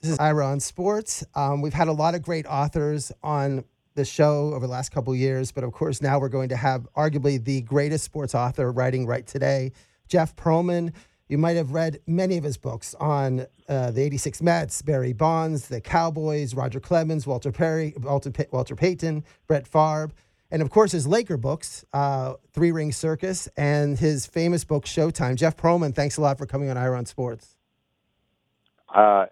This is Ira on Sports. Um, we've had a lot of great authors on the show over the last couple years, but of course now we're going to have arguably the greatest sports author writing right today, Jeff Pearlman. You might have read many of his books on uh, the 86 Mets, Barry Bonds, the Cowboys, Roger Clemens, Walter Perry, Walter, Walter Payton, Brett Favre, and of course his Laker books, uh, Three Ring Circus, and his famous book, Showtime. Jeff Pearlman, thanks a lot for coming on Ira on Sports. Uh,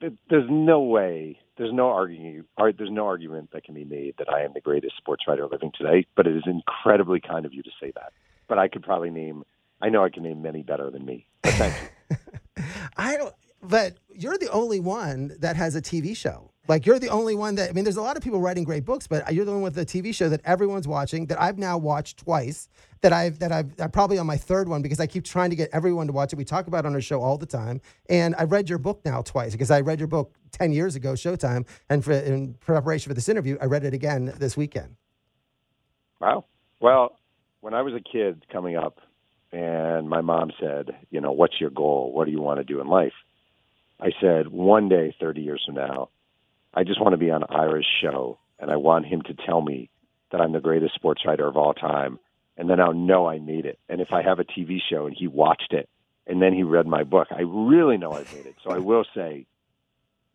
there's no way, there's no arguing, there's no argument that can be made that I am the greatest sports writer living today. But it is incredibly kind of you to say that. But I could probably name, I know I can name many better than me. But thank you. I don't. But you're the only one that has a TV show. Like you're the only one that I mean, there's a lot of people writing great books, but you're the one with the TV show that everyone's watching that I've now watched twice. That I've that I've I'm probably on my third one because I keep trying to get everyone to watch it. We talk about it on our show all the time, and I've read your book now twice because I read your book ten years ago, Showtime, and for in preparation for this interview, I read it again this weekend. Wow. Well, when I was a kid coming up, and my mom said, you know, what's your goal? What do you want to do in life? I said, one day, 30 years from now, I just want to be on Ira's show, and I want him to tell me that I'm the greatest sports writer of all time, and then I'll know I made it. And if I have a TV show and he watched it, and then he read my book, I really know I've made it. So I will say,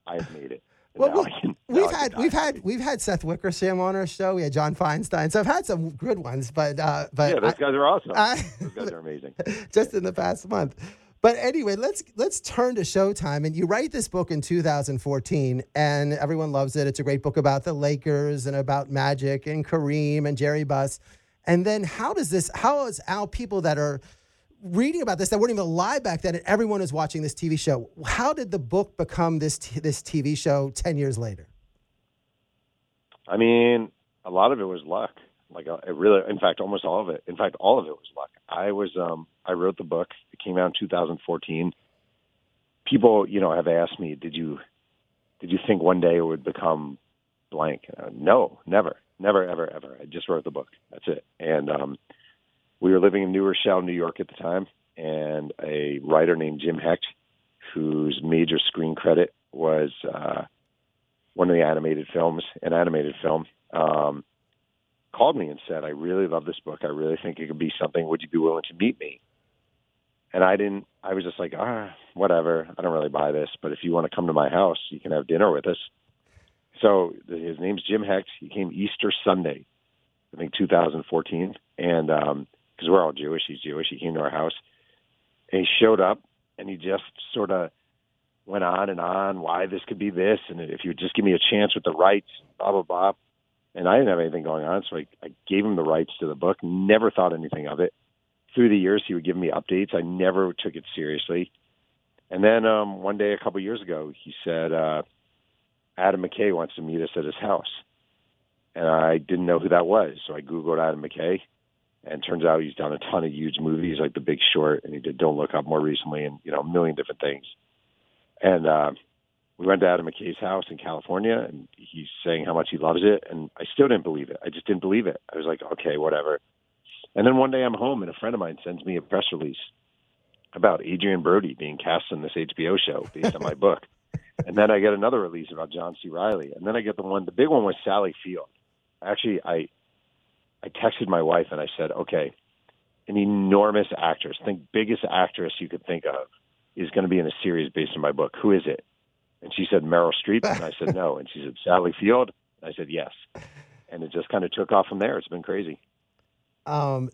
I've made it. Well, can, we've had we've had we've had Seth Wickersham on our show. We had John Feinstein, so I've had some good ones. But uh, but yeah, those I, guys are awesome. I, those guys are amazing. Just in the past month. But anyway, let's let's turn to Showtime. And you write this book in 2014, and everyone loves it. It's a great book about the Lakers and about Magic and Kareem and Jerry Buss. And then how does this? How is how people that are reading about this that weren't even alive back then, and everyone is watching this TV show? How did the book become this t- this TV show 10 years later? I mean, a lot of it was luck. Like uh, it really, in fact, almost all of it. In fact, all of it was luck. I was, um, I wrote the book. It came out in 2014. People, you know, have asked me, did you, did you think one day it would become blank? Uh, no, never, never, ever, ever. I just wrote the book. That's it. And um, we were living in New Rochelle, New York at the time, and a writer named Jim Hecht, whose major screen credit was uh, one of the animated films, an animated film. Um, called me and said, I really love this book. I really think it could be something. Would you be willing to meet me? And I didn't, I was just like, ah, whatever. I don't really buy this, but if you want to come to my house, you can have dinner with us. So his name's Jim Hecht. He came Easter Sunday, I think 2014. And, um, cause we're all Jewish. He's Jewish. He came to our house and he showed up and he just sort of went on and on why this could be this. And if you would just give me a chance with the rights, blah, blah, blah and I didn't have anything going on, so I, I gave him the rights to the book. Never thought anything of it. Through the years, he would give me updates. I never took it seriously. And then um, one day, a couple years ago, he said uh, Adam McKay wants to meet us at his house, and I didn't know who that was. So I googled Adam McKay, and turns out he's done a ton of huge movies like The Big Short, and he did Don't Look Up more recently, and you know a million different things. And uh, we went to Adam McKay's house in California, and he's saying how much he loves it, and I still didn't believe it. I just didn't believe it. I was like, okay, whatever. And then one day I'm home, and a friend of mine sends me a press release about Adrien Brody being cast in this HBO show based on my book. And then I get another release about John C. Reilly, and then I get the one. The big one was Sally Field. Actually, I I texted my wife and I said, okay, an enormous actress, think biggest actress you could think of, is going to be in a series based on my book. Who is it? And she said Meryl Streep, and I said no. And she said Sally Field. And I said yes. And it just kind of took off from there. It's been crazy. Um,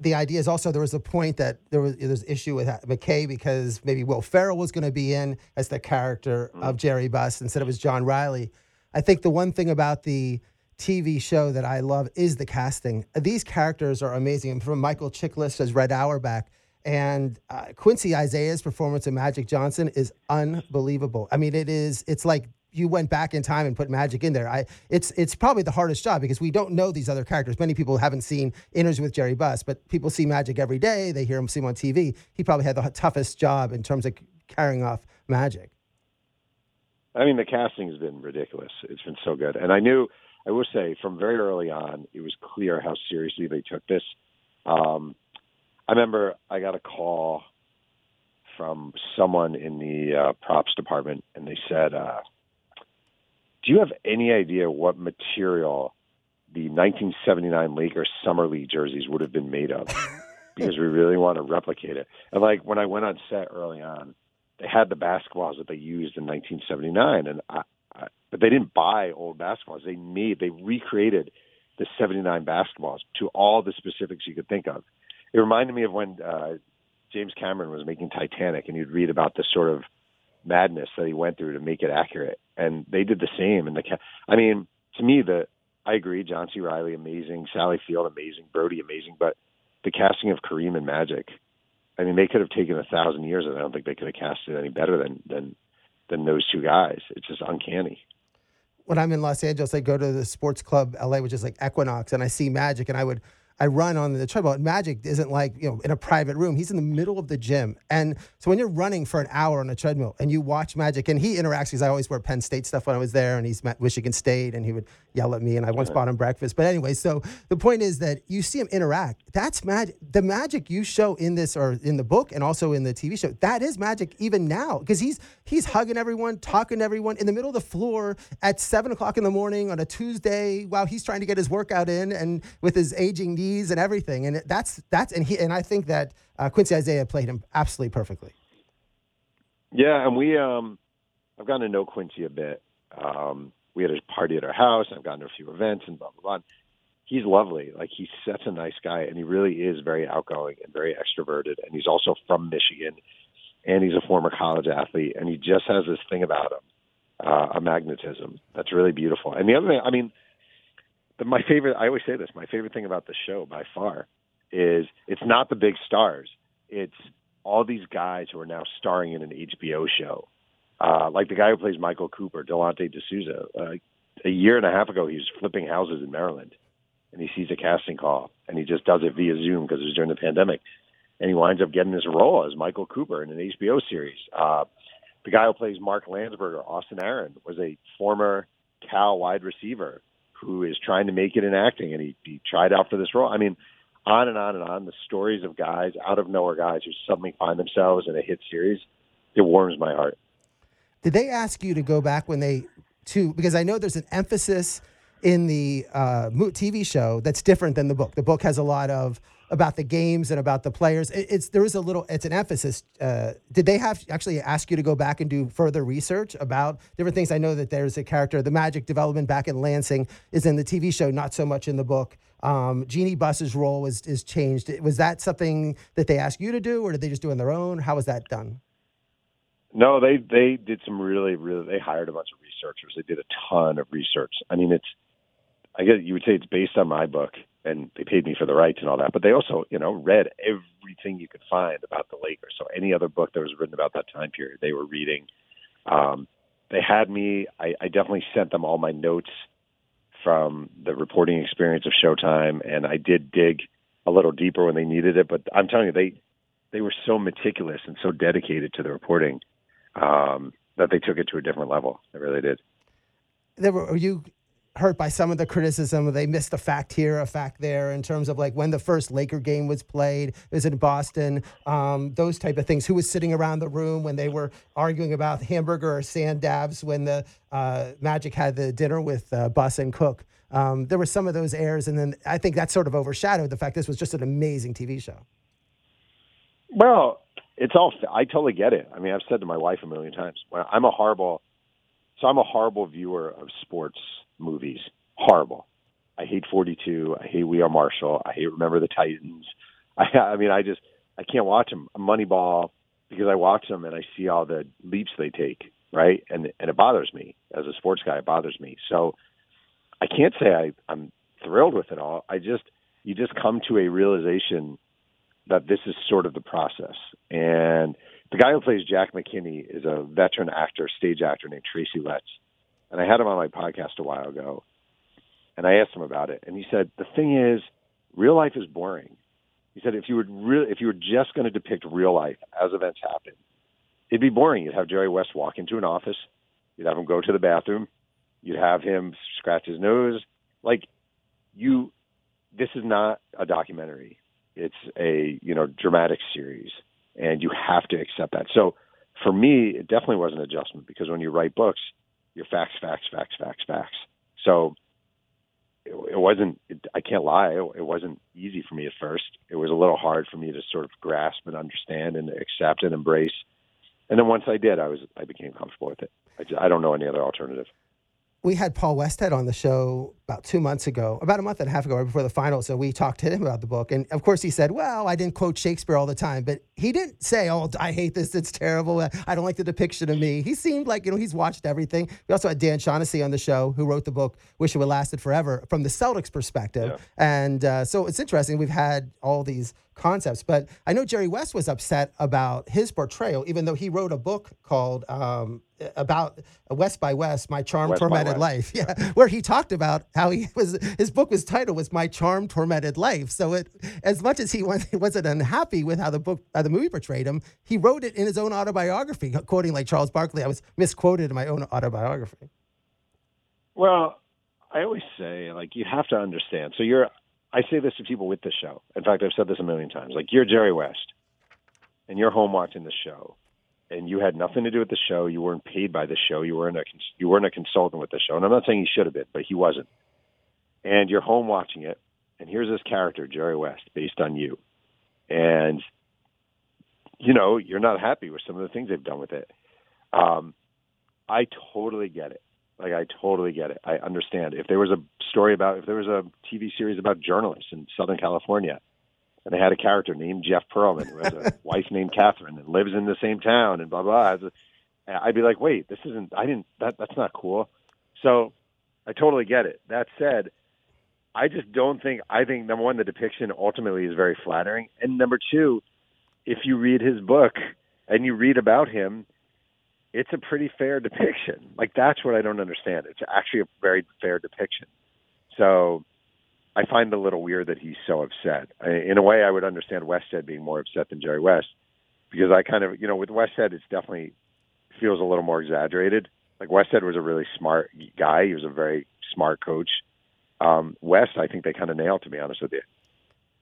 the idea is also there was a point that there was there's issue with McKay because maybe Will Ferrell was going to be in as the character mm. of Jerry Buss instead of as John Reilly. I think the one thing about the TV show that I love is the casting. These characters are amazing. From Michael Chiklis as Red Auerbach and uh, Quincy Isaiah's performance of Magic Johnson is unbelievable. I mean, it is. It's like you went back in time and put Magic in there. I it's it's probably the hardest job because we don't know these other characters. Many people haven't seen interviews with Jerry Buss, but people see Magic every day. They hear him, see him on TV. He probably had the toughest job in terms of carrying off Magic. I mean, the casting has been ridiculous. It's been so good, and I knew. I will say from very early on, it was clear how seriously they took this. Um, I remember I got a call from someone in the uh, props department, and they said, uh, "Do you have any idea what material the 1979 Lakers summer league jerseys would have been made of?" because we really want to replicate it. And like when I went on set early on, they had the basketballs that they used in 1979, and I, I, but they didn't buy old basketballs. They made, they recreated the 79 basketballs to all the specifics you could think of. It reminded me of when uh, James Cameron was making Titanic, and you'd read about the sort of madness that he went through to make it accurate. And they did the same. And the, I mean, to me, the I agree. John C. Reilly, amazing. Sally Field, amazing. Brody, amazing. But the casting of Kareem and Magic, I mean, they could have taken a thousand years, and I don't think they could have cast it any better than than than those two guys. It's just uncanny. When I'm in Los Angeles, I go to the sports club LA, which is like Equinox, and I see Magic, and I would I run on the treadmill. Magic isn't like, you know, in a private room. He's in the middle of the gym. And so when you're running for an hour on a treadmill and you watch Magic, and he interacts because I always wear Penn State stuff when I was there, and he's met Michigan State, and he would yell at me, and I once bought him breakfast. But anyway, so the point is that you see him interact. That's magic. The magic you show in this or in the book and also in the TV show, that is magic even now because he's he's hugging everyone, talking to everyone in the middle of the floor at seven o'clock in the morning on a Tuesday while he's trying to get his workout in and with his aging knees and everything. And that's that's and he and I think that uh, Quincy Isaiah played him absolutely perfectly. Yeah, and we um, I've gotten to know Quincy a bit. Um, we had a party at our house. I've gotten to a few events and blah blah blah. He's lovely. Like he's such a nice guy, and he really is very outgoing and very extroverted. And he's also from Michigan, and he's a former college athlete, and he just has this thing about him, uh, a magnetism that's really beautiful. And the other thing, I mean, my favorite. I always say this. My favorite thing about the show by far is it's not the big stars. It's all these guys who are now starring in an HBO show. Uh, like the guy who plays Michael Cooper, Delante Desouza. Uh, a year and a half ago, he was flipping houses in Maryland, and he sees a casting call, and he just does it via Zoom because it was during the pandemic, and he winds up getting this role as Michael Cooper in an HBO series. Uh, the guy who plays Mark Landsberger, Austin Aaron, was a former Cal wide receiver who is trying to make it in acting, and he, he tried out for this role. I mean, on and on and on. The stories of guys, out of nowhere guys who suddenly find themselves in a hit series, it warms my heart. Did they ask you to go back when they to because I know there's an emphasis in the uh, moot TV show that's different than the book. The book has a lot of about the games and about the players. It, it's there is a little it's an emphasis. Uh, did they have actually ask you to go back and do further research about different things? I know that there's a character, the magic development back in Lansing is in the TV show, not so much in the book. Um, Jeanie Buss's role is is changed. Was that something that they asked you to do, or did they just do on their own? How was that done? No, they they did some really really. They hired a bunch of researchers. They did a ton of research. I mean, it's I guess you would say it's based on my book, and they paid me for the rights and all that. But they also, you know, read everything you could find about the Lakers. So any other book that was written about that time period, they were reading. Um, they had me. I, I definitely sent them all my notes from the reporting experience of Showtime, and I did dig a little deeper when they needed it. But I'm telling you, they they were so meticulous and so dedicated to the reporting um, that they took it to a different level. They really did. There were, you hurt by some of the criticism. They missed a fact here, a fact there, in terms of like when the first Laker game was played. It was in Boston. Um, those type of things. Who was sitting around the room when they were arguing about hamburger or sand dabs when the uh, Magic had the dinner with uh, Buss and Cook. Um, there were some of those airs, and then I think that sort of overshadowed the fact this was just an amazing TV show. Well, it's all. I totally get it. I mean, I've said to my wife a million times. I'm a horrible. So I'm a horrible viewer of sports movies. Horrible. I hate 42. I hate We Are Marshall. I hate Remember the Titans. I, I mean, I just I can't watch them. Moneyball because I watch them and I see all the leaps they take, right? And and it bothers me as a sports guy. It bothers me. So I can't say I, I'm thrilled with it all. I just you just come to a realization that this is sort of the process. And the guy who plays Jack McKinney is a veteran actor, stage actor named Tracy Letts and I had him on my podcast a while ago, and I asked him about it, and he said the thing is, real life is boring. He said if you were re- if you were just going to depict real life as events happen, it'd be boring. You'd have Jerry West walk into an office, you'd have him go to the bathroom, you'd have him scratch his nose, like you. This is not a documentary. It's a you know dramatic series, and you have to accept that. So for me, it definitely was an adjustment because when you write books, you're facts, facts, facts, facts, facts. So it, it wasn't. It, I can't lie. It, it wasn't easy for me at first. It was a little hard for me to sort of grasp and understand and accept and embrace. And then once I did, I was I became comfortable with it. I, just, I don't know any other alternative we had Paul Westhead on the show about two months ago, about a month and a half ago, right before the final. So we talked to him about the book. And of course, he said, Well, I didn't quote Shakespeare all the time, but he didn't say, Oh, I hate this. It's terrible. I don't like the depiction of me. He seemed like, you know, he's watched everything. We also had Dan Shaughnessy on the show who wrote the book, Wish It Would Lasted Forever, from the Celtics perspective. Yeah. And uh, so it's interesting. We've had all these concepts. But I know Jerry West was upset about his portrayal, even though he wrote a book called um, about uh, West by West, My Charm West Tormented Life. Yeah, where he talked about how he was. His book was titled was My Charm Tormented Life. So it, as much as he wasn't unhappy with how the book, how the movie portrayed him, he wrote it in his own autobiography, quoting like Charles Barkley. I was misquoted in my own autobiography. Well, I always say like you have to understand. So you're I say this to people with the show. In fact, I've said this a million times. Like you're Jerry West, and you're home watching the show, and you had nothing to do with the show. You weren't paid by the show. You weren't a you weren't a consultant with the show. And I'm not saying he should have been, but he wasn't. And you're home watching it, and here's this character, Jerry West, based on you, and you know you're not happy with some of the things they've done with it. Um, I totally get it. Like I totally get it. I understand. If there was a story about if there was a TV series about journalists in Southern California and they had a character named Jeff Pearlman who has a wife named Catherine and lives in the same town and blah blah, I'd be like, wait, this isn't. I didn't. That that's not cool. So I totally get it. That said, I just don't think. I think number one, the depiction ultimately is very flattering, and number two, if you read his book and you read about him it's a pretty fair depiction. Like that's what I don't understand. It's actually a very fair depiction. So I find it a little weird that he's so upset. I, in a way, I would understand Westhead being more upset than Jerry West because I kind of, you know, with Westhead, it's definitely feels a little more exaggerated. Like Westhead was a really smart guy. He was a very smart coach. Um, West, I think they kind of nailed, to be honest with you.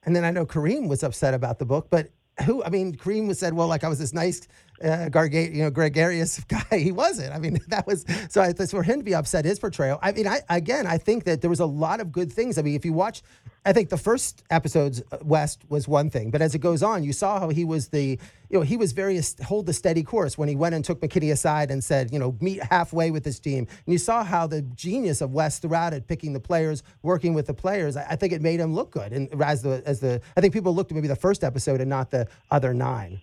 And then I know Kareem was upset about the book, but who? I mean, Kareem was said, well, like I was this nice uh, garga- you know, gregarious guy. He wasn't. I mean, that was so. I, for him to be upset, his portrayal. I mean, I again, I think that there was a lot of good things. I mean, if you watch, I think the first episodes, uh, West was one thing, but as it goes on, you saw how he was the, you know, he was very hold the steady course when he went and took McKinney aside and said, you know, meet halfway with this team. And you saw how the genius of West throughout it, picking the players, working with the players. I, I think it made him look good. And as the as the, I think people looked at maybe the first episode and not the other nine.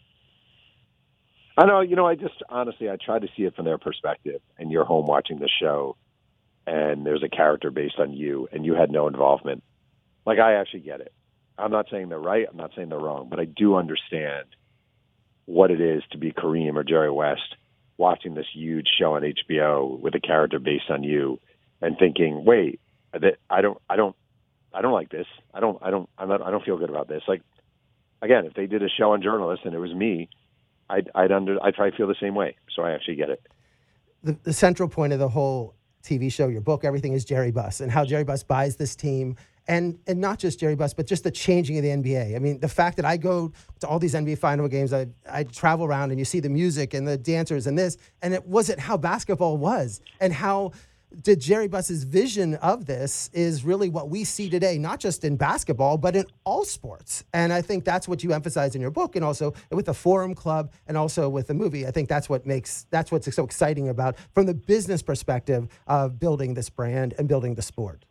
I know, you know, I just honestly, I try to see it from their perspective, and you're home watching the show, and there's a character based on you, and you had no involvement. Like, I actually get it. I'm not saying they're right. I'm not saying they're wrong, but I do understand what it is to be Kareem or Jerry West watching this huge show on HBO with a character based on you, and thinking, wait, I don't, I don't, I don't like this. I don't, I don't, I'm not, I don't feel good about this. Like, again, if they did a show on journalists and it was me I'd, I'd under I'd probably feel the same way. So I actually get it. The, the central point of the whole TV show, your book, everything is Jerry Buss and how Jerry Buss buys this team. And, and not just Jerry Buss, but just the changing of the NBA. I mean, the fact that I go to all these NBA final games, I, I travel around and you see the music and the dancers and this, and it wasn't how basketball was and how did Jerry Buss's vision of this is really what we see today, not just in basketball, but in all sports. And I think that's what you emphasize in your book and also with the Forum Club and also with the movie. I think that's what makes that's what's so exciting about from the business perspective of building this brand and building the sport.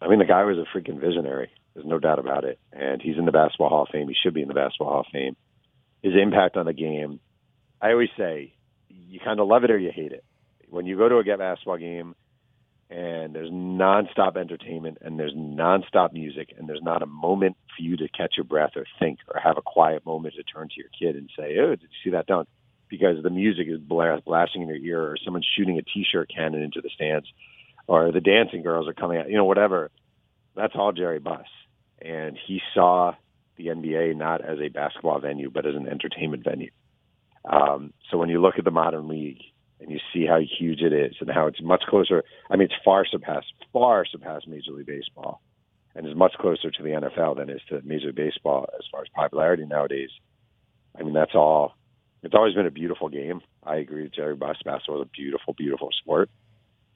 I mean, the guy was a freaking visionary. There's no doubt about it. And he's in the Basketball Hall of Fame. He should be in the Basketball Hall of Fame. His impact on the game, I always say, you kind of love it or you hate it when you go to a get basketball game and there's nonstop entertainment and there's nonstop music and there's not a moment for you to catch your breath or think or have a quiet moment to turn to your kid and say, "Oh, did you see that dunk?" Because the music is blasting in your ear, or someone's shooting a t-shirt cannon into the stands, or the dancing girls are coming out, you know, whatever. That's all Jerry Buss, and he saw the NBA not as a basketball venue but as an entertainment venue. Um, so when you look at the modern league and you see how huge it is and how it's much closer. I mean, it's far surpassed, far surpassed Major League Baseball, and is much closer to the NFL than is to Major League Baseball as far as popularity nowadays. I mean, that's all. It's always been a beautiful game. I agree with Jerry Buss. Basketball is a beautiful, beautiful sport,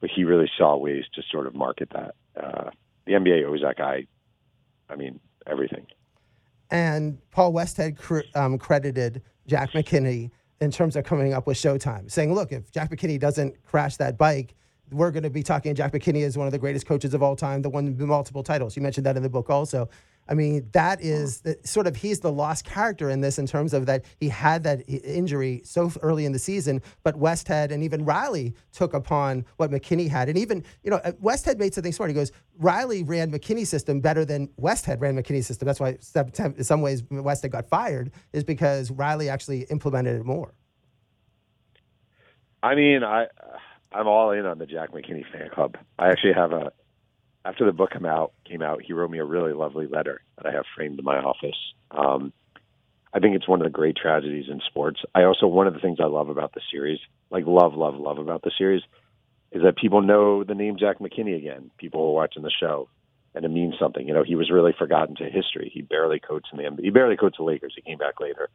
but he really saw ways to sort of market that. Uh, the NBA owes that guy. I mean, everything. And Paul Westhead cr- um, credited Jack McKinney in terms of coming up with Showtime, saying, "Look, if Jack McKinney doesn't crash that bike." We're going to be talking. Jack McKinney as one of the greatest coaches of all time, the one with multiple titles. You mentioned that in the book also. I mean, that is the, sort of he's the lost character in this in terms of that he had that injury so early in the season, but Westhead and even Riley took upon what McKinney had. And even, you know, uh, Westhead made something smart. He goes, Riley ran McKinney's system better than Westhead ran McKinney's system. That's why, in some ways, Westhead got fired, is because Riley actually implemented it more. I mean, I. I'm all in on the Jack McKinney fan club. I actually have a after the book came out, came out, he wrote me a really lovely letter that I have framed in my office. Um, I think it's one of the great tragedies in sports. I also one of the things I love about the series, like love, love, love about the series, is that people know the name Jack McKinney again. People who are watching the show, and it means something. You know, he was really forgotten to history. He barely coached in the. He barely coached the Lakers. He came back later,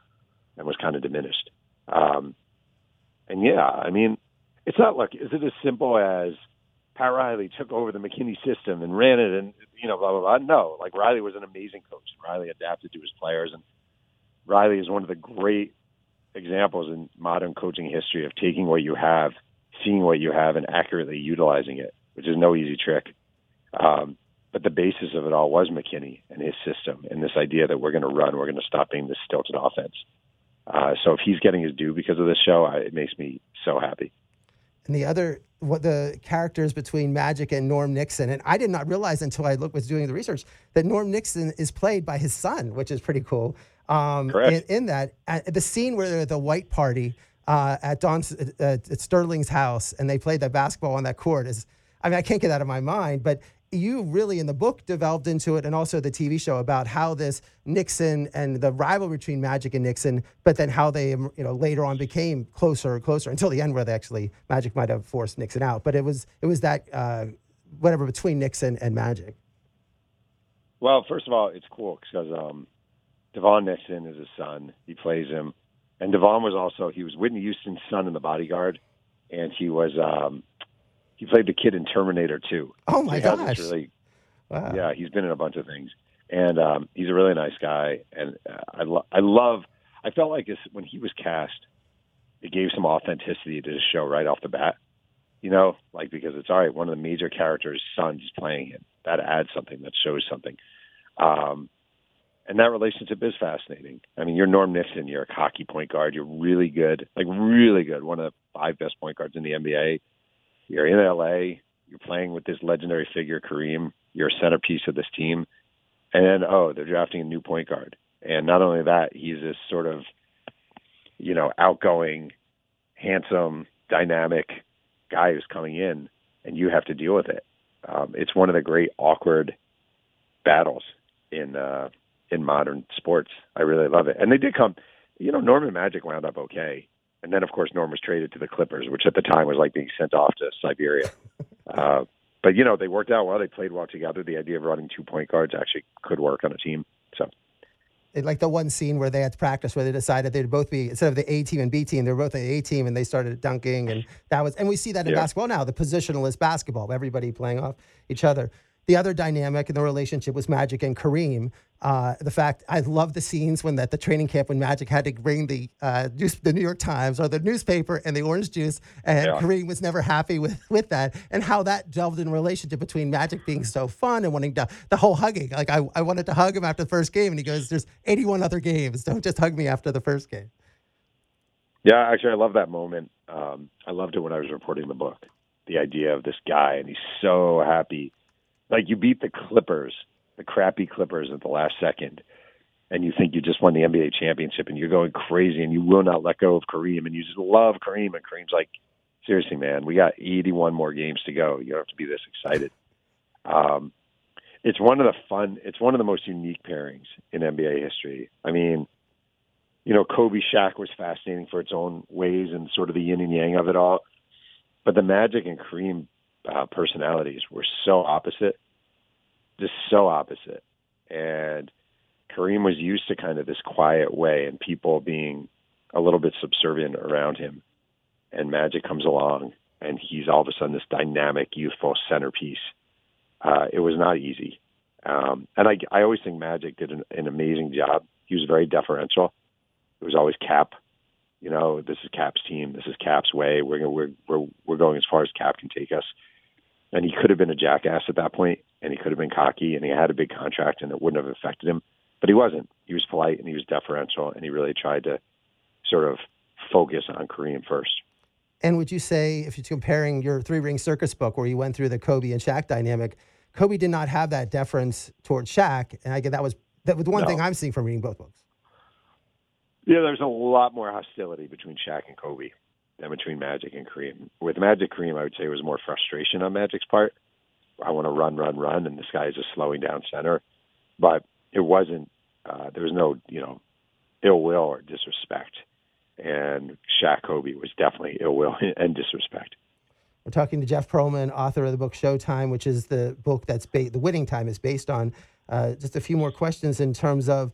and was kind of diminished. Um, and yeah, I mean, it's not like is it as simple as Pat Riley took over the McKinney system and ran it, and you know, blah blah blah. No, like Riley was an amazing coach. Riley adapted to his players, and Riley is one of the great examples in modern coaching history of taking what you have, seeing what you have, and accurately utilizing it, which is no easy trick. Um, but the basis of it all was McKinney and his system, and this idea that we're going to run, we're going to stop being this stilted offense. Uh, so if he's getting his due because of this show, I, it makes me so happy. And the other what the characters between Magic and Norm Nixon. And I did not realize until I looked, was doing the research that Norm Nixon is played by his son, which is pretty cool. Um, Correct. In, in that, the scene where the white party uh, at Don uh, at Sterling's house and they played that basketball on that court is, I mean, I can't get that out of my mind, but you really in the book developed into it and also the TV show about how this Nixon and the rivalry between Magic and Nixon, but then how they you know later on became closer and closer until the end where they actually Magic might have forced Nixon out, but it was it was that uh, whatever between Nixon and Magic. Well, first of all, it's cool because um, DeVaughn Nixon is his son. He plays him, and DeVaughn was also he was Whitney Houston's son in The Bodyguard, and he was um, he played the kid in Terminator 2. Oh my so gosh! Really, wow. Yeah, he's been in a bunch of things, and um, he's a really nice guy. And uh, I lo- I love. I felt like this, when he was cast, it gave some authenticity to the show right off the bat. You know, like because it's all right. One of the major characters' sons is playing it. That adds something. That shows something. Um, and that relationship is fascinating. I mean, you're Norm Nixon. You're a cocky point guard. You're really good, like really good. One of the five best point guards in the NBA. You're in LA. You're playing with this legendary figure, Kareem. You're a centerpiece of this team. And then, oh, they're drafting a new point guard. And not only that, he's this sort of, you know, outgoing, handsome, dynamic guy who's coming in, and you have to deal with it. Um, it's one of the great awkward battles in uh, in modern sports. I really love it. And they did come. You know, Norman Magic wound up okay, and then, of course, Norm was traded to the Clippers, which at the time was like being sent off to Siberia. uh, but you know, they worked out well. They played well together. The idea of running two point guards actually could work on a team. So, like the one scene where they had to practice, where they decided they'd both be instead of the A team and B team, they were both the A team, and they started dunking, and that was. And we see that in yeah. basketball now, the positionalist basketball, everybody playing off each other. The other dynamic in the relationship was Magic and Kareem. Uh, the fact I love the scenes when at the training camp when Magic had to bring the uh, news, the New York Times or the newspaper and the orange juice, and yeah. Kareem was never happy with with that, and how that delved in relationship between Magic being so fun and wanting to the whole hugging. Like I, I wanted to hug him after the first game, and he goes, "There's 81 other games. Don't just hug me after the first game." Yeah, actually, I love that moment. Um, I loved it when I was reporting the book. The idea of this guy, and he's so happy like you beat the Clippers, the crappy Clippers at the last second, and you think you just won the NBA championship and you're going crazy and you will not let go of Kareem and you just love Kareem and Kareem's like, seriously, man, we got 81 more games to go. You don't have to be this excited. Um, it's one of the fun. It's one of the most unique pairings in NBA history. I mean, you know, Kobe Shaq was fascinating for its own ways and sort of the yin and yang of it all. But the Magic and Kareem uh, personalities were so opposite, just so opposite. And Kareem was used to kind of this quiet way and people being a little bit subservient around him. And Magic comes along and he's all of a sudden this dynamic, youthful centerpiece. Uh, it was not easy. Um, and I, I always think Magic did an, an amazing job. He was very deferential. It was always Cap. You know, this is Cap's team. This is Cap's way. We're we're we're we're going as far as Cap can take us. And he could have been a jackass at that point, and he could have been cocky, and he had a big contract, and it wouldn't have affected him. But he wasn't. He was polite and he was deferential, and he really tried to sort of focus on Kareem first. And would you say, if you're comparing your Three Ring Circus book, where you went through the Kobe and Shaq dynamic, Kobe did not have that deference towards Shaq, and I get that was that was one No. thing I'm seeing from reading both books. Yeah, there's a lot more hostility between Shaq and Kobe than between Magic and Kareem. With Magic Kareem, I would say it was more frustration on Magic's part. I want to run, run, run, and this guy is just slowing down center. But it wasn't. Uh, there was no, you know, ill will or disrespect. And Shaq Kobe was definitely ill will and disrespect. We're talking to Jeff Pearlman, author of the book Showtime, which is the book that's ba- the Winning Time is based on. Uh, just a few more questions in terms of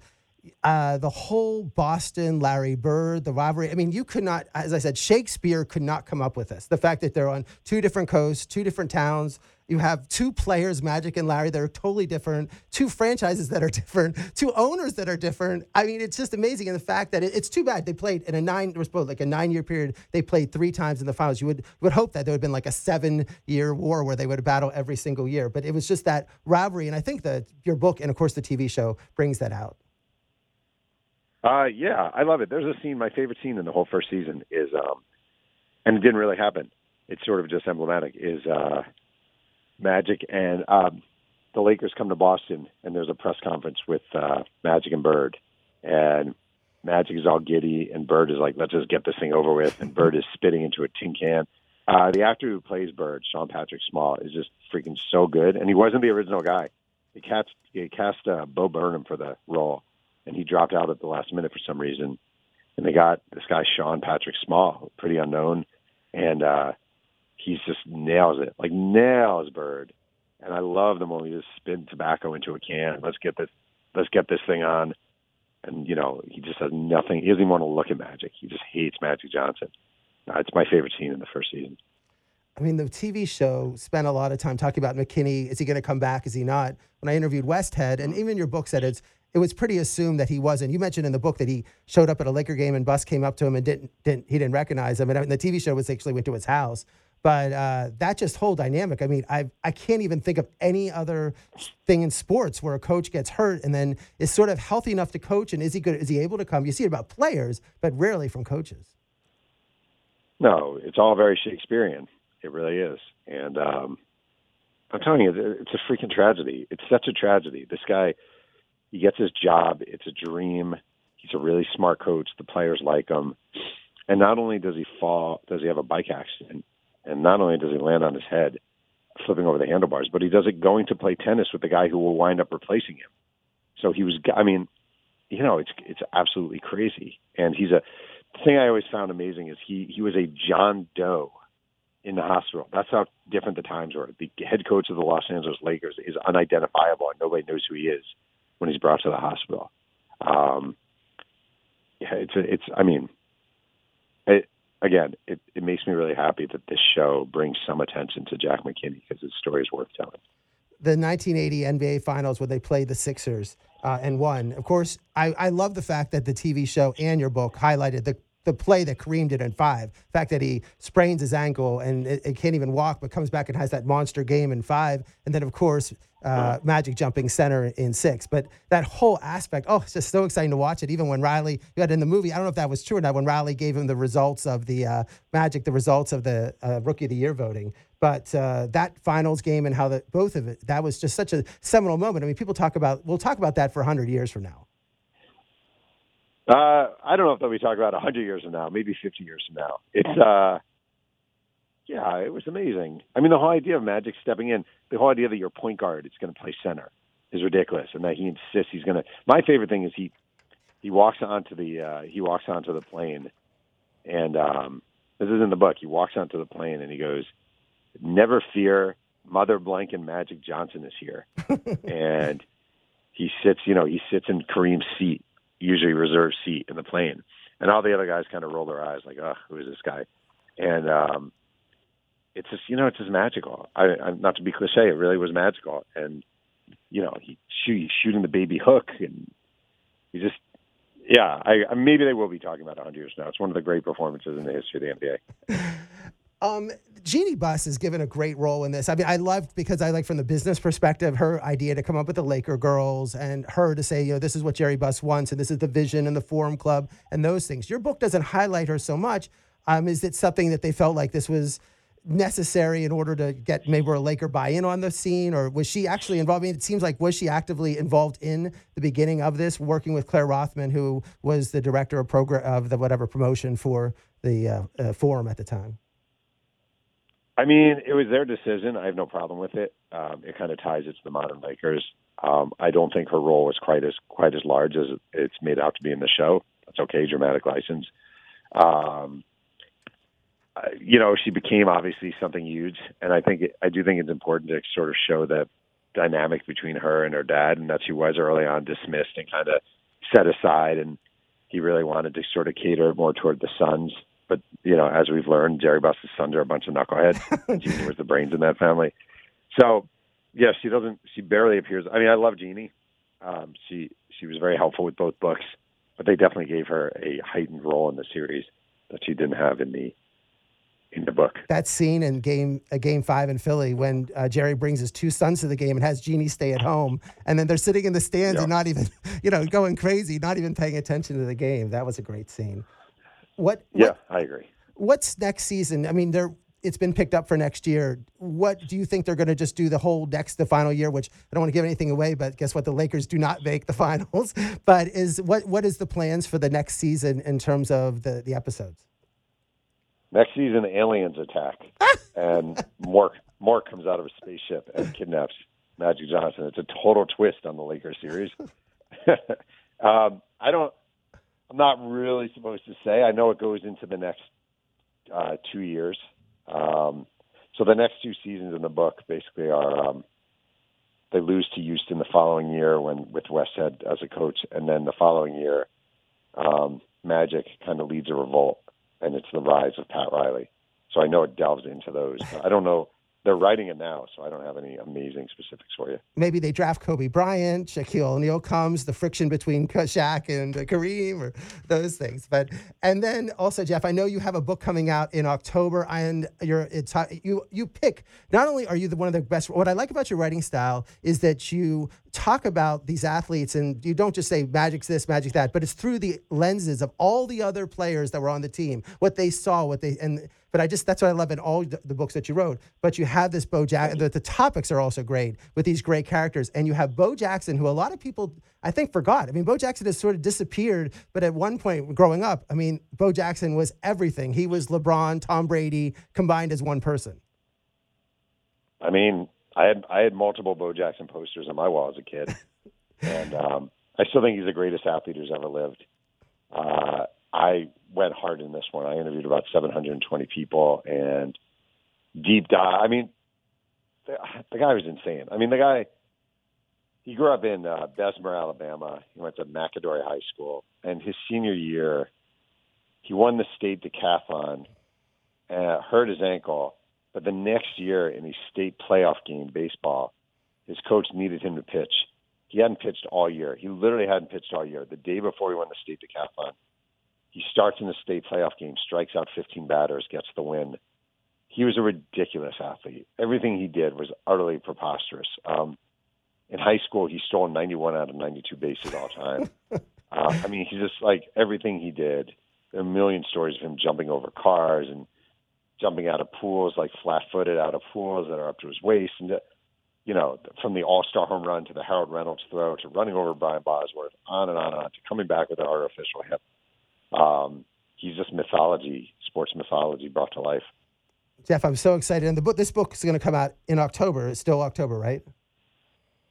uh, the whole Boston, Larry Bird, the rivalry. I mean, you could not, as I said, Shakespeare could not come up with this. The fact that they're on two different coasts, two different towns. You have two players, Magic and Larry, that are totally different, two franchises that are different, two owners that are different. I mean, it's just amazing. And the fact that it, it's too bad they played in a nine, was like a nine year period. They played three times in the finals. You would, would hope that there would have been like a seven year war where they would battle every single year. But it was just that rivalry. And I think that your book and, of course, the TV show brings that out. Uh, yeah, I love it. There's a scene. My favorite scene in the whole first season is, um, and it didn't really happen. It's sort of just emblematic. Is uh, Magic and um, the Lakers come to Boston, and there's a press conference with uh, Magic and Bird, and Magic is all giddy, and Bird is like, "Let's just get this thing over with," and Bird is spitting into a tin can. Uh, the actor who plays Bird, Sean Patrick Small, is just freaking so good, and he wasn't the original guy. They cast, they cast uh, Bo Burnham for the role, and he dropped out at the last minute for some reason. And they got this guy Sean Patrick Small, pretty unknown, and uh, he's just nails it, like nails Bird. And I love the moment he just spin tobacco into a can. Let's get this, let's get this thing on. And you know, he just has nothing. He doesn't even want to look at Magic. He just hates Magic Johnson. Uh, it's my favorite scene in the first season. I mean, the TV show spent a lot of time talking about McKinney. Is he going to come back? Is he not? When I interviewed Westhead, and even your book said it's it was pretty assumed that he wasn't. You mentioned in the book that he showed up at a Laker game and Buss came up to him and didn't didn't he didn't recognize him. And the TV show was actually went to his house. But uh, that just whole dynamic. I mean, I I can't even think of any other thing in sports where a coach gets hurt and then is sort of healthy enough to coach. And is he good? Is he able to come? You see it about players, but rarely from coaches. No, it's all very Shakespearean. It really is. And um, I'm telling you, it's a freaking tragedy. It's such a tragedy. This guy, he gets his job. It's a dream. He's a really smart coach. The players like him. And not only does he fall, does he have a bike accident, and not only does he land on his head, flipping over the handlebars, but he does it going to play tennis with the guy who will wind up replacing him. So he was, I mean, you know, it's it's absolutely crazy. And he's a the thing I always found amazing is he he was a John Doe in the hospital. That's how different the times were. The head coach of the Los Angeles Lakers is unidentifiable and nobody knows who he is when he's brought to the hospital. Um, yeah, it's it's. I mean, it, again, it, it makes me really happy that this show brings some attention to Jack McKinney because his story is worth telling. the 1980 NBA Finals where they played the Sixers uh, and won. Of course, I, I love the fact that the TV show and your book highlighted the the play that Kareem did in five. The fact that he sprains his ankle and it, it can't even walk, but comes back and has that monster game in five. And then, of course, uh, Magic jumping center in six. But that whole aspect, oh, it's just so exciting to watch it. Even when Riley, you had in the movie, I don't know if that was true or not, when Riley gave him the results of the uh, Magic, the results of the uh, Rookie of the Year voting. But uh, that finals game and how the both of it, that was just such a seminal moment. I mean, people talk about, we'll talk about that for 100 years from now. Uh, I don't know if they'll be talking about 100 years from now, maybe 50 years from now. It's, uh, yeah, it was amazing. I mean, the whole idea of Magic stepping in, the whole idea that your point guard is going to play center is ridiculous, and that he insists he's going to. My favorite thing is he he walks onto the uh, he walks onto the plane, and um, this is in the book. He walks onto the plane and he goes, "Never fear, Mother Blank and Magic Johnson is here," and he sits, you know, he sits in Kareem's seat, usually reserved seat in the plane, and all the other guys kind of roll their eyes like, "Oh, who is this guy?" And um, it's just, you know, it's just magical. I, I not to be cliche, it really was magical, and you know, he shoot, he's shooting the baby hook, and he just yeah, I, maybe they will be talking about 100 years now. It's one of the great performances in the history of the NBA. Um, Jeanie Buss is given a great role in this. I mean, I loved because I like from the business perspective her idea to come up with the Laker girls and her to say, you know, this is what Jerry Buss wants and this is the vision and the Forum Club and those things. Your book doesn't highlight her so much. Um, is it something that they felt like this was necessary in order to get maybe a Laker buy-in on the scene, or was she actually involved? I mean, it seems like was she actively involved in the beginning of this, working with Claire Rothman, who was the director of program of the whatever promotion for the uh, uh, forum at the time. I mean, it was their decision. I have no problem with it. Um, it kind of ties it to the modern Lakers. Um, I don't think her role was quite as quite as large as it's made out to be in the show. That's okay, dramatic license. Um, you know, she became obviously something huge, and I think I do think it's important to sort of show the dynamic between her and her dad, and that she was early on dismissed and kind of set aside, and he really wanted to sort of cater more toward the sons. But you know, as we've learned, Jerry Buss's sons are a bunch of knuckleheads. Jeanie was the brains in that family, so yeah, she doesn't. She barely appears. I mean, I love Jeanie. Um, she she was very helpful with both books, but they definitely gave her a heightened role in the series that she didn't have in the in the book. That scene in game uh, game five in Philly when uh, Jerry brings his two sons to the game and has Jeanie stay at home, and then they're sitting in the stands yeah. and not even, you know, going crazy, not even paying attention to the game. That was a great scene. What? Yeah, what, I agree. What's next season? I mean, they're it's been picked up for next year. What do you think they're going to just do the whole next the final year? Which I don't want to give anything away, but guess what? The Lakers do not make the finals. But is what what is the plans for the next season in terms of the the episodes? Next season, aliens attack, and Mork Mork comes out of a spaceship and kidnaps Magic Johnson. It's a total twist on the Lakers series. um, I don't. I'm not really supposed to say. I know it goes into the next uh, two years. Um, so the next two seasons in the book basically are um, they lose to Houston the following year when with Westhead as a coach, and then the following year, um, Magic kind of leads a revolt and it's the rise of Pat Riley. So I know it delves into those. I don't know they're writing it now, so I don't have any amazing specifics for you. Maybe they draft Kobe Bryant, Shaquille O'Neal comes, the friction between Shaq and Kareem, or those things. But and then also, Jeff, I know you have a book coming out in October, and you're it's you you pick. Not only are you the one of the best. What I like about your writing style is that you talk about these athletes, and you don't just say magic's this, magic that, but it's through the lenses of all the other players that were on the team, what they saw, what they and but I just that's what I love in all the books that you wrote. But you have this Bo Jackson. The, the topics are also great with these great characters, and you have Bo Jackson, who a lot of people I think forgot. I mean, Bo Jackson has sort of disappeared, but at one point growing up, I mean, Bo Jackson was everything. He was LeBron, Tom Brady combined as one person. I mean, I had I had multiple Bo Jackson posters on my wall as a kid, and um, I still think he's the greatest athlete who's ever lived. Uh, I went hard in this one. I interviewed about 720 people and deep dive. I mean, the, the guy was insane. I mean, the guy, he grew up in uh, Bessemer, Alabama. He went to McAdory High School. And his senior year, he won the state decathlon, uh, hurt his ankle. But the next year in a state playoff game, baseball, his coach needed him to pitch. He hadn't pitched all year. He literally hadn't pitched all year. The day before he won the state decathlon, he starts in the state playoff game, strikes out 15 batters, gets the win. He was a ridiculous athlete. Everything he did was utterly preposterous. Um, in high school, he stole 91 out of 92 bases all time. uh, I mean, he's just like everything he did. There are a million stories of him jumping over cars and jumping out of pools, like flat-footed out of pools that are up to his waist, and you know, from the All-Star home run to the Harold Reynolds throw to running over Brian Bosworth, on and on and on to coming back with an artificial hip um, he's just mythology, sports mythology brought to life. Jeff, I'm so excited. And the book, this book is going to come out in October. It's still October, right?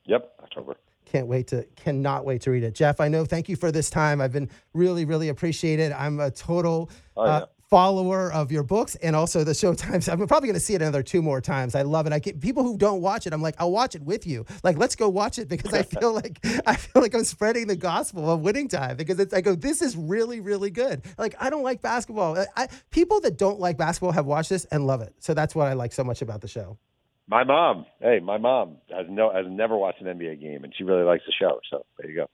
Yep, October. Can't wait to, cannot wait to read it. Jeff, I know, thank you for this time. I've been really, really appreciated. I'm a total oh, yeah. uh, follower of your books and also the Showtimes. I'm probably going to see it another two more times. I love it. I get people who don't watch it. I'm like, I'll watch it with you. Like, let's go watch it because I feel like I feel like I'm spreading the gospel of winning time because it's. I go, this is really really good. Like, I don't like basketball. I, I people that don't like basketball have watched this and love it. So that's what I like so much about the show. My mom, hey, my mom has no has never watched an NBA game, and she really likes the show. So there you go.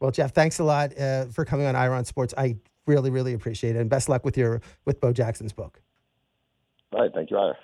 Well, Jeff, thanks a lot uh, for coming on Ira on Sports. I really, really appreciate it, and best luck with your with Bo Jackson's book. All right, thank you, Ira.